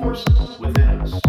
forces within us.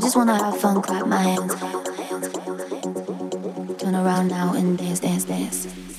I just wanna have fun, clap my hands. Turn around now and dance, dance, dance.